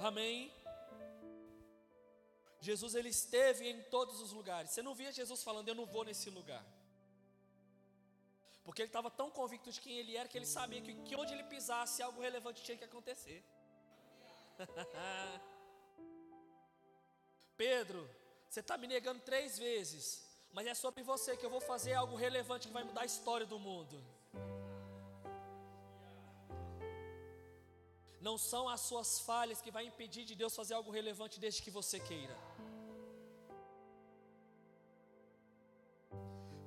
Amém? Jesus ele esteve em todos os lugares. Você não via Jesus falando, eu não vou nesse lugar. Porque ele estava tão convicto de quem ele era que ele sabia que, que onde ele pisasse algo relevante tinha que acontecer. Pedro, você está me negando três vezes, mas é sobre você que eu vou fazer algo relevante que vai mudar a história do mundo. Não são as suas falhas que vai impedir de Deus fazer algo relevante desde que você queira.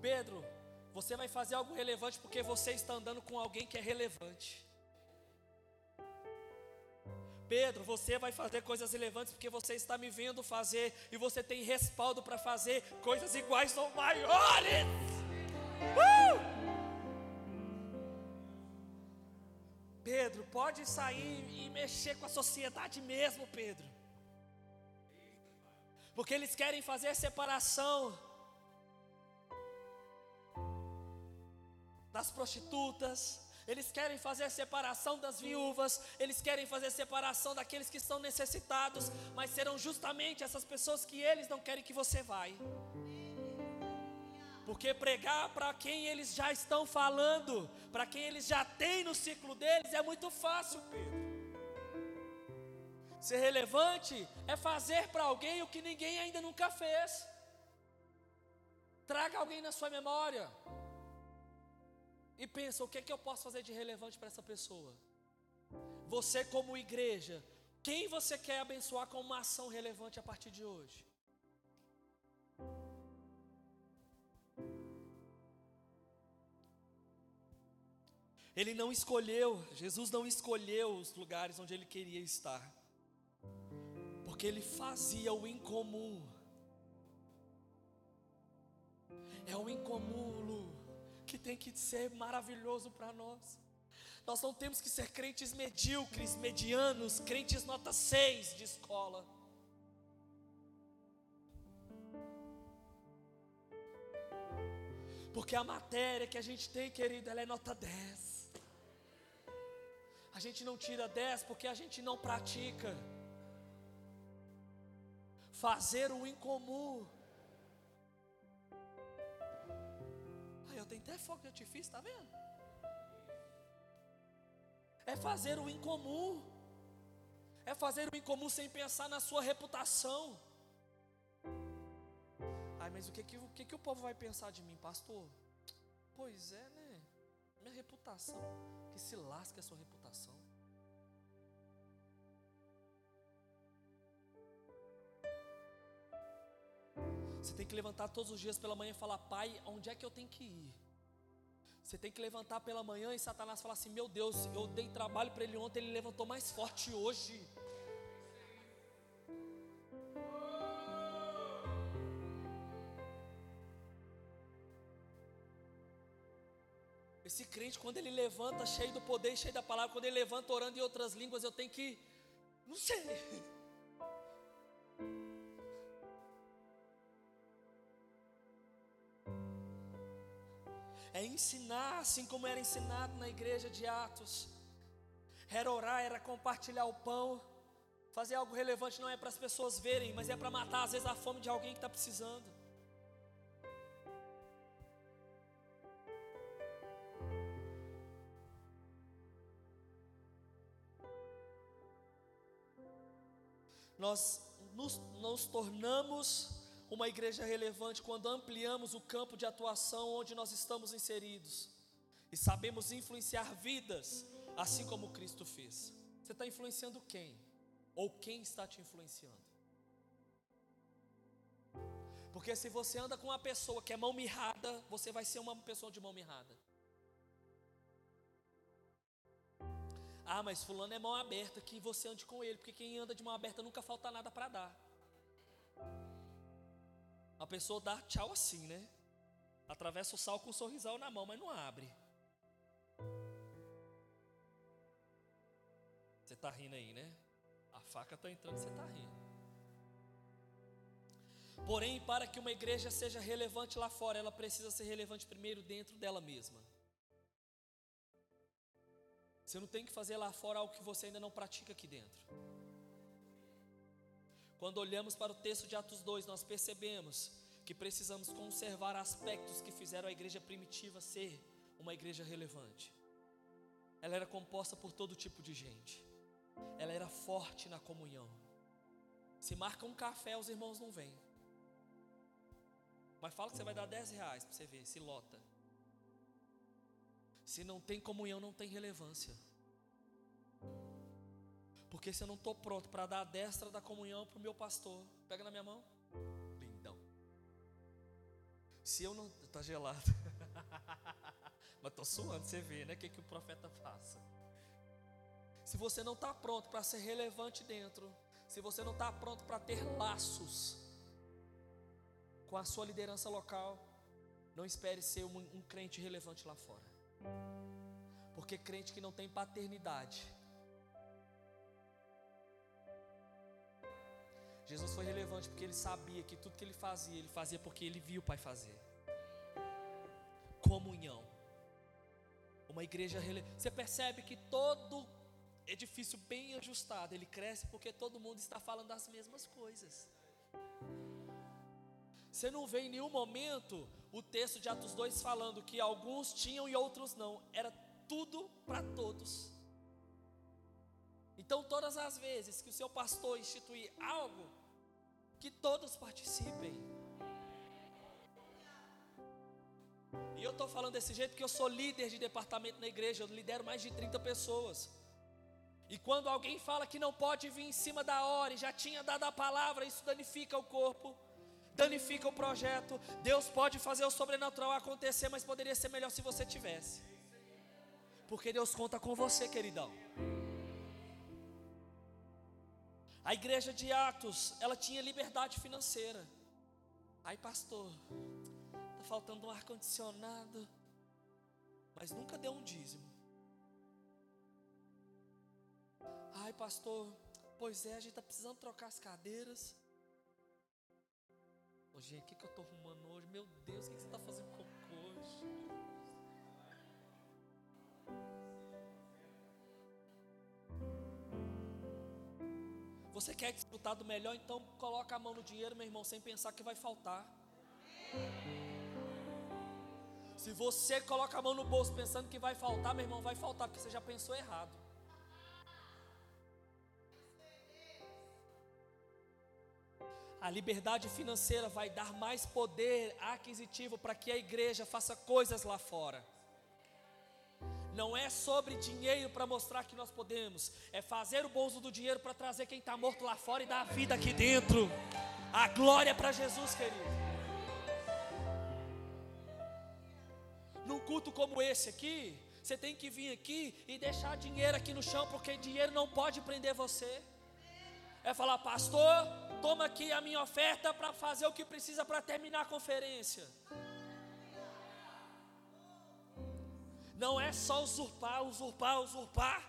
Pedro, você vai fazer algo relevante porque você está andando com alguém que é relevante. Pedro, você vai fazer coisas relevantes porque você está me vendo fazer e você tem respaldo para fazer coisas iguais ou maiores. Uh! Pedro, pode sair e mexer com a sociedade mesmo, Pedro. Porque eles querem fazer separação das prostitutas, eles querem fazer a separação das viúvas, eles querem fazer a separação daqueles que estão necessitados, mas serão justamente essas pessoas que eles não querem que você vai. Porque pregar para quem eles já estão falando, para quem eles já têm no ciclo deles, é muito fácil, Pedro. Ser relevante é fazer para alguém o que ninguém ainda nunca fez. Traga alguém na sua memória e pensa: o que é que eu posso fazer de relevante para essa pessoa? Você, como igreja, quem você quer abençoar com uma ação relevante a partir de hoje? Ele não escolheu, Jesus não escolheu os lugares onde ele queria estar, porque ele fazia o incomum. É o incomum, Lu que tem que ser maravilhoso para nós. Nós não temos que ser crentes medíocres, medianos, crentes nota 6 de escola. Porque a matéria que a gente tem, querido, ela é nota 10. A gente não tira 10 porque a gente não pratica. Fazer o incomum tem até fogo de artifício, está vendo? É fazer o incomum. É fazer o incomum sem pensar na sua reputação. Ai, mas o que, que, o que, o povo vai pensar de mim, pastor? Pois é, né? Minha reputação. Que se lasque a sua reputação. Você tem que levantar todos os dias pela manhã e falar: Pai, onde é que eu tenho que ir? Você tem que levantar pela manhã e Satanás falar assim: Meu Deus, eu dei trabalho para ele ontem, ele levantou mais forte hoje. Esse crente, quando ele levanta cheio do poder, cheio da palavra, quando ele levanta orando em outras línguas, eu tenho que, não sei. É ensinar, assim como era ensinado na igreja de Atos. Era orar, era compartilhar o pão. Fazer algo relevante não é para as pessoas verem, mas é para matar às vezes a fome de alguém que está precisando. Nós nos, nos tornamos uma igreja relevante quando ampliamos o campo de atuação onde nós estamos inseridos e sabemos influenciar vidas, assim como Cristo fez. Você está influenciando quem? Ou quem está te influenciando? Porque se você anda com uma pessoa que é mão mirrada, você vai ser uma pessoa de mão mirrada. Ah, mas fulano é mão aberta, que você ande com ele, porque quem anda de mão aberta nunca falta nada para dar. A pessoa dá tchau assim, né? Atravessa o sal com um sorrisal na mão, mas não abre. Você está rindo aí, né? A faca está entrando, você está rindo. Porém, para que uma igreja seja relevante lá fora, ela precisa ser relevante primeiro dentro dela mesma. Você não tem que fazer lá fora algo que você ainda não pratica aqui dentro. Quando olhamos para o texto de Atos 2, nós percebemos que precisamos conservar aspectos que fizeram a igreja primitiva ser uma igreja relevante. Ela era composta por todo tipo de gente. Ela era forte na comunhão. Se marca um café, os irmãos não vêm. Mas fala que você vai dar 10 reais para você ver se lota. Se não tem comunhão, não tem relevância. Porque se eu não estou pronto para dar a destra da comunhão para o meu pastor, pega na minha mão, lindão. Se eu não. Está gelado. Mas estou suando, você vê, né? O que, que o profeta faça. Se você não está pronto para ser relevante dentro, se você não está pronto para ter laços com a sua liderança local, não espere ser um, um crente relevante lá fora. Porque crente que não tem paternidade, Jesus foi relevante porque ele sabia que tudo que ele fazia, ele fazia porque ele viu o Pai fazer. Comunhão. Uma igreja relevante. Você percebe que todo edifício bem ajustado, ele cresce porque todo mundo está falando das mesmas coisas. Você não vê em nenhum momento o texto de Atos 2 falando que alguns tinham e outros não. Era tudo para todos. Então, todas as vezes que o seu pastor instituir algo, que todos participem. E eu estou falando desse jeito porque eu sou líder de departamento na igreja, eu lidero mais de 30 pessoas. E quando alguém fala que não pode vir em cima da hora e já tinha dado a palavra, isso danifica o corpo, danifica o projeto. Deus pode fazer o sobrenatural acontecer, mas poderia ser melhor se você tivesse. Porque Deus conta com você, queridão. A igreja de Atos, ela tinha liberdade financeira. Aí, pastor, está faltando um ar-condicionado, mas nunca deu um dízimo. Ai, pastor, pois é, a gente está precisando trocar as cadeiras. Ô, gente, o que, que eu estou arrumando hoje? Meu Deus, o que, que você está fazendo cocô Você quer desfrutar do melhor, então coloca a mão no dinheiro, meu irmão, sem pensar que vai faltar. Se você coloca a mão no bolso pensando que vai faltar, meu irmão, vai faltar, porque você já pensou errado. A liberdade financeira vai dar mais poder aquisitivo para que a igreja faça coisas lá fora. Não é sobre dinheiro para mostrar que nós podemos, é fazer o bolso do dinheiro para trazer quem está morto lá fora e dar a vida aqui dentro. A glória para Jesus, querido. Num culto como esse aqui, você tem que vir aqui e deixar dinheiro aqui no chão, porque dinheiro não pode prender você. É falar, pastor, toma aqui a minha oferta para fazer o que precisa para terminar a conferência. Não é só usurpar, usurpar, usurpar.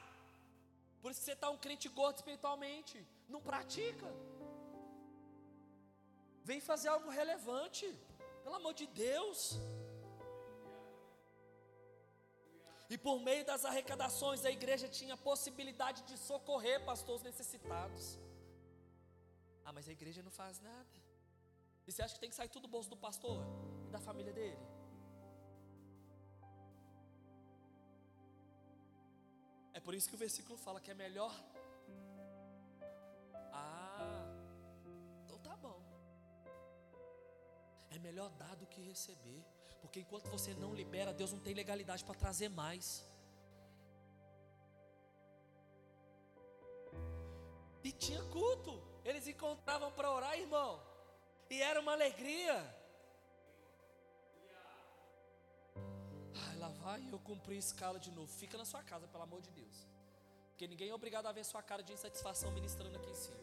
Por isso você está um crente gordo espiritualmente. Não pratica. Vem fazer algo relevante. Pelo amor de Deus. E por meio das arrecadações, a igreja tinha possibilidade de socorrer pastores necessitados. Ah, mas a igreja não faz nada. E você acha que tem que sair tudo do bolso do pastor e da família dele? Por isso que o versículo fala que é melhor. Ah, então tá bom. É melhor dar do que receber. Porque enquanto você não libera, Deus não tem legalidade para trazer mais. E tinha culto. Eles encontravam para orar, irmão. E era uma alegria. Vai eu cumprir escala de novo. Fica na sua casa, pelo amor de Deus. Porque ninguém é obrigado a ver sua cara de insatisfação ministrando aqui em cima.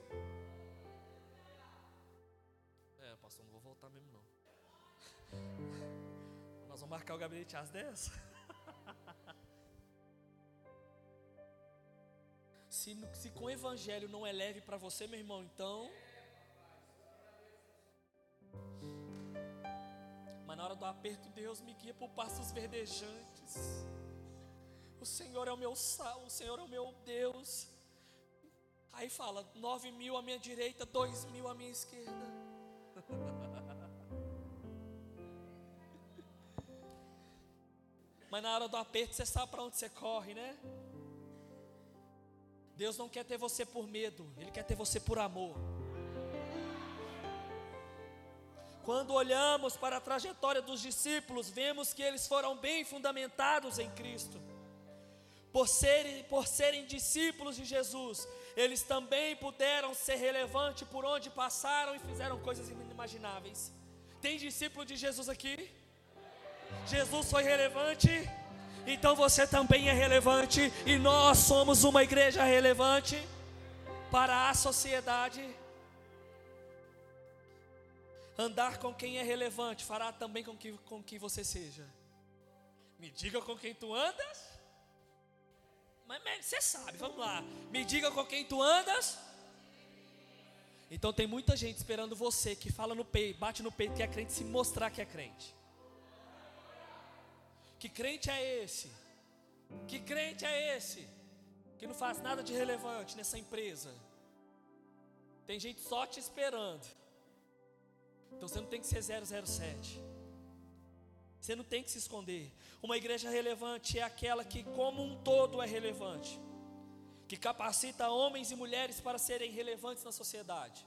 É, pastor, não vou voltar mesmo não. Nós vamos marcar o gabinete às 10. se, se com o evangelho não é leve para você, meu irmão, então na hora do aperto, Deus me guia por passos verdejantes. O Senhor é o meu sal, o Senhor é o meu Deus. Aí fala: nove mil à minha direita, dois mil à minha esquerda. Mas na hora do aperto, você sabe para onde você corre, né? Deus não quer ter você por medo, Ele quer ter você por amor. Quando olhamos para a trajetória dos discípulos, vemos que eles foram bem fundamentados em Cristo. Por serem, por serem discípulos de Jesus, eles também puderam ser relevantes por onde passaram e fizeram coisas inimagináveis. Tem discípulo de Jesus aqui? Jesus foi relevante? Então você também é relevante e nós somos uma igreja relevante para a sociedade. Andar com quem é relevante fará também com que, com que você seja. Me diga com quem tu andas. Mas, mas você sabe, vamos lá. Me diga com quem tu andas. Então tem muita gente esperando você que fala no peito, bate no peito que é crente, se mostrar que é crente. Que crente é esse? Que crente é esse? Que não faz nada de relevante nessa empresa. Tem gente só te esperando. Então você não tem que ser 007. Você não tem que se esconder. Uma igreja relevante é aquela que, como um todo, é relevante que capacita homens e mulheres para serem relevantes na sociedade.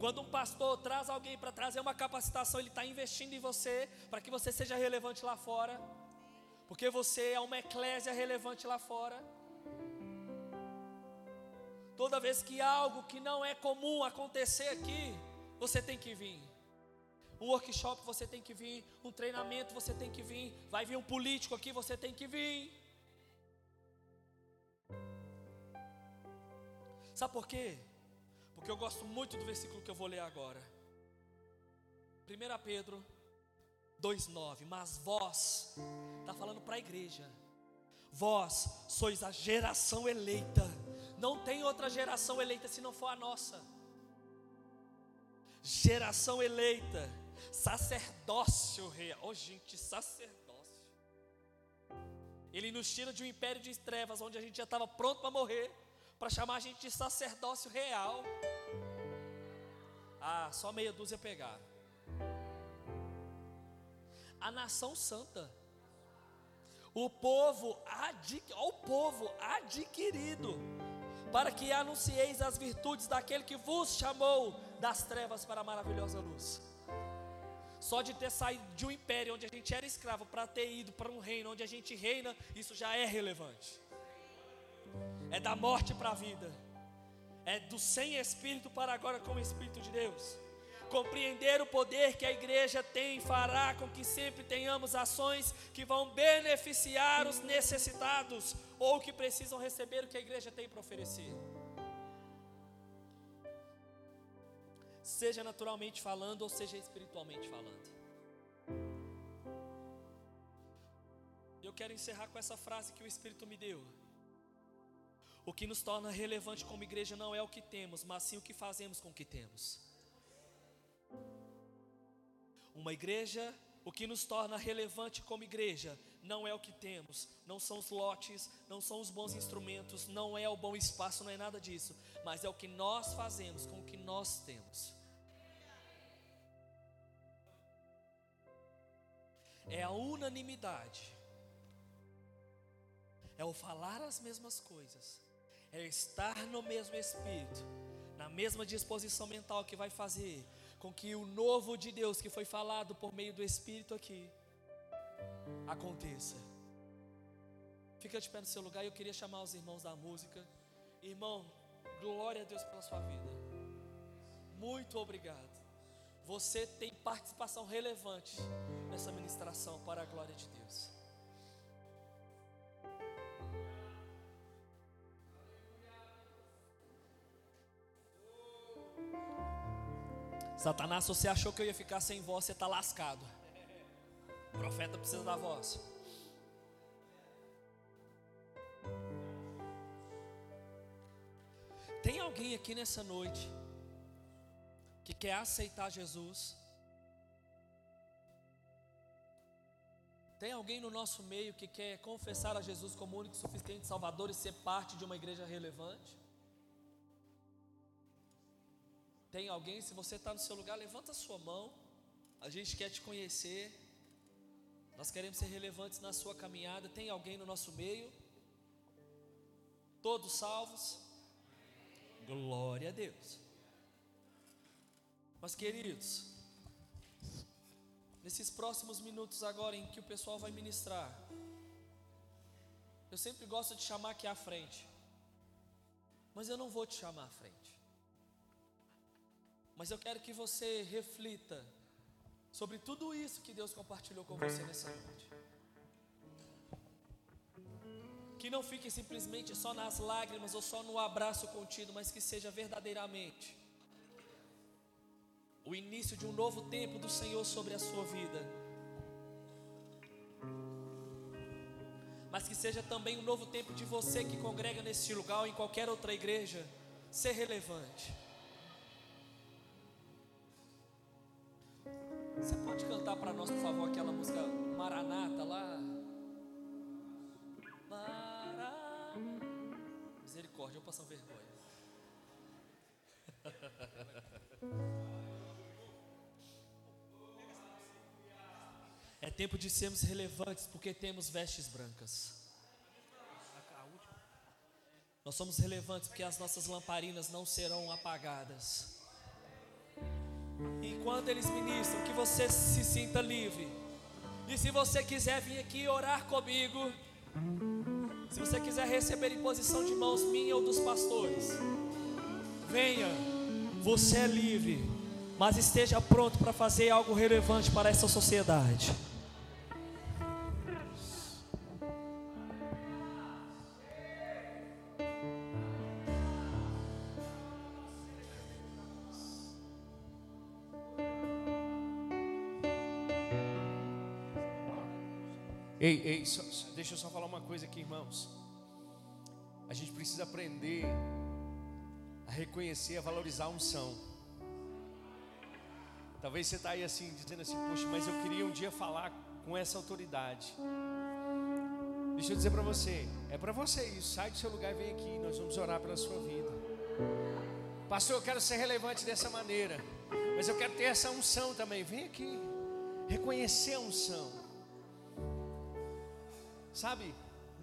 Quando um pastor traz alguém para trazer uma capacitação, ele está investindo em você para que você seja relevante lá fora, porque você é uma eclésia relevante lá fora. Toda vez que algo que não é comum acontecer aqui, você tem que vir. Um workshop você tem que vir, um treinamento você tem que vir, vai vir um político aqui, você tem que vir. Sabe por quê? Porque eu gosto muito do versículo que eu vou ler agora. 1 Pedro 2,9. Mas vós, está falando para a igreja, vós sois a geração eleita. Não tem outra geração eleita se não for a nossa. Geração eleita, sacerdócio real. Oh, gente, sacerdócio. Ele nos tira de um império de trevas, onde a gente já estava pronto para morrer para chamar a gente de sacerdócio real. Ah, só meia dúzia pegaram. A nação santa. O povo, adqu... o povo adquirido, para que anuncieis as virtudes daquele que vos chamou das trevas para a maravilhosa luz. Só de ter saído de um império onde a gente era escravo para ter ido para um reino onde a gente reina, isso já é relevante é da morte para a vida, é do sem espírito para agora com o espírito de Deus. Compreender o poder que a igreja tem fará com que sempre tenhamos ações que vão beneficiar os necessitados ou que precisam receber o que a igreja tem para oferecer. Seja naturalmente falando ou seja espiritualmente falando. Eu quero encerrar com essa frase que o Espírito me deu. O que nos torna relevante como igreja não é o que temos, mas sim o que fazemos com o que temos. Uma igreja, o que nos torna relevante como igreja, não é o que temos, não são os lotes, não são os bons instrumentos, não é o bom espaço, não é nada disso, mas é o que nós fazemos com o que nós temos. É a unanimidade, é o falar as mesmas coisas, é estar no mesmo espírito, na mesma disposição mental que vai fazer com que o novo de Deus que foi falado por meio do Espírito aqui aconteça. Fica de pé no seu lugar eu queria chamar os irmãos da música. Irmão, glória a Deus pela sua vida. Muito obrigado. Você tem participação relevante nessa ministração para a glória de Deus. Satanás, se você achou que eu ia ficar sem voz, você está lascado. O profeta precisa da voz. Tem alguém aqui nessa noite que quer aceitar Jesus? Tem alguém no nosso meio que quer confessar a Jesus como único suficiente Salvador e ser parte de uma igreja relevante? Tem alguém? Se você está no seu lugar, levanta a sua mão. A gente quer te conhecer. Nós queremos ser relevantes na sua caminhada. Tem alguém no nosso meio? Todos salvos? Glória a Deus. Mas queridos, nesses próximos minutos agora em que o pessoal vai ministrar, eu sempre gosto de chamar aqui à frente, mas eu não vou te chamar à frente. Mas eu quero que você reflita sobre tudo isso que Deus compartilhou com você nessa noite. Que não fique simplesmente só nas lágrimas ou só no abraço contido, mas que seja verdadeiramente o início de um novo tempo do Senhor sobre a sua vida. Mas que seja também um novo tempo de você que congrega nesse lugar ou em qualquer outra igreja ser relevante. Você pode cantar para nós, por favor, aquela música Maranata lá? Maranata. Misericórdia, eu passo vergonha. É tempo de sermos relevantes porque temos vestes brancas. Nós somos relevantes porque as nossas lamparinas não serão apagadas. Enquanto eles ministram, que você se sinta livre. E se você quiser vir aqui orar comigo, se você quiser receber imposição de mãos minha ou dos pastores, venha. Você é livre, mas esteja pronto para fazer algo relevante para essa sociedade. Ei, ei, só, deixa eu só falar uma coisa aqui, irmãos. A gente precisa aprender a reconhecer, a valorizar a unção. Talvez você está aí assim, dizendo assim, puxa, mas eu queria um dia falar com essa autoridade. Deixa eu dizer para você, é para você isso. Sai do seu lugar e vem aqui, nós vamos orar pela sua vida. Pastor, eu quero ser relevante dessa maneira, mas eu quero ter essa unção também. Vem aqui, reconhecer a unção sabe,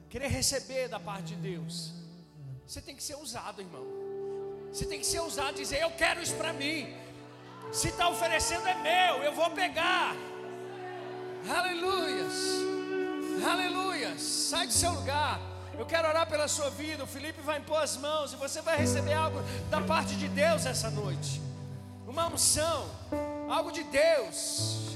querer receber da parte de Deus, você tem que ser usado, irmão. Você tem que ser usado dizer: Eu quero isso para mim. Se está oferecendo, é meu, eu vou pegar. Aleluias, aleluias. Sai do seu lugar. Eu quero orar pela sua vida. O Felipe vai impor as mãos e você vai receber algo da parte de Deus essa noite. Uma unção, algo de Deus.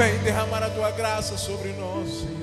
Vem derramar a tua graça sobre nós, Senhor.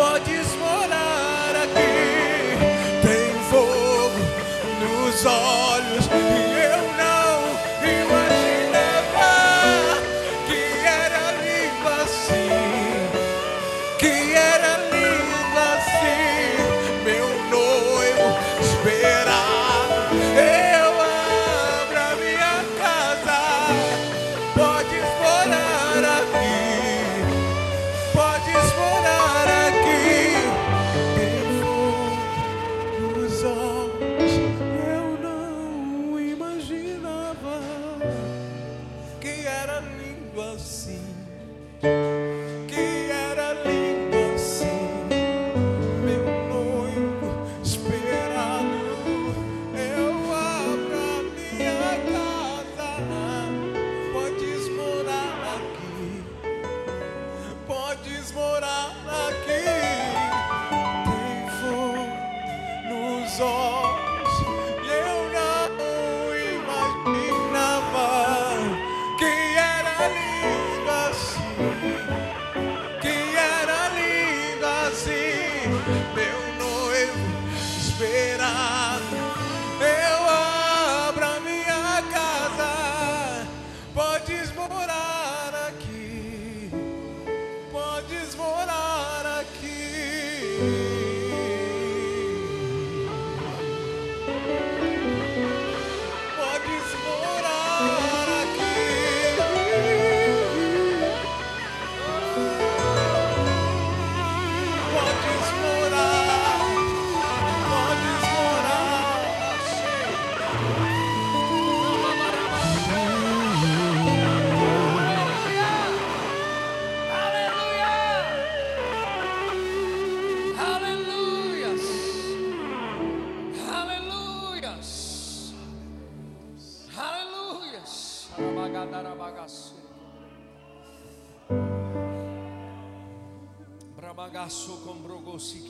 Podes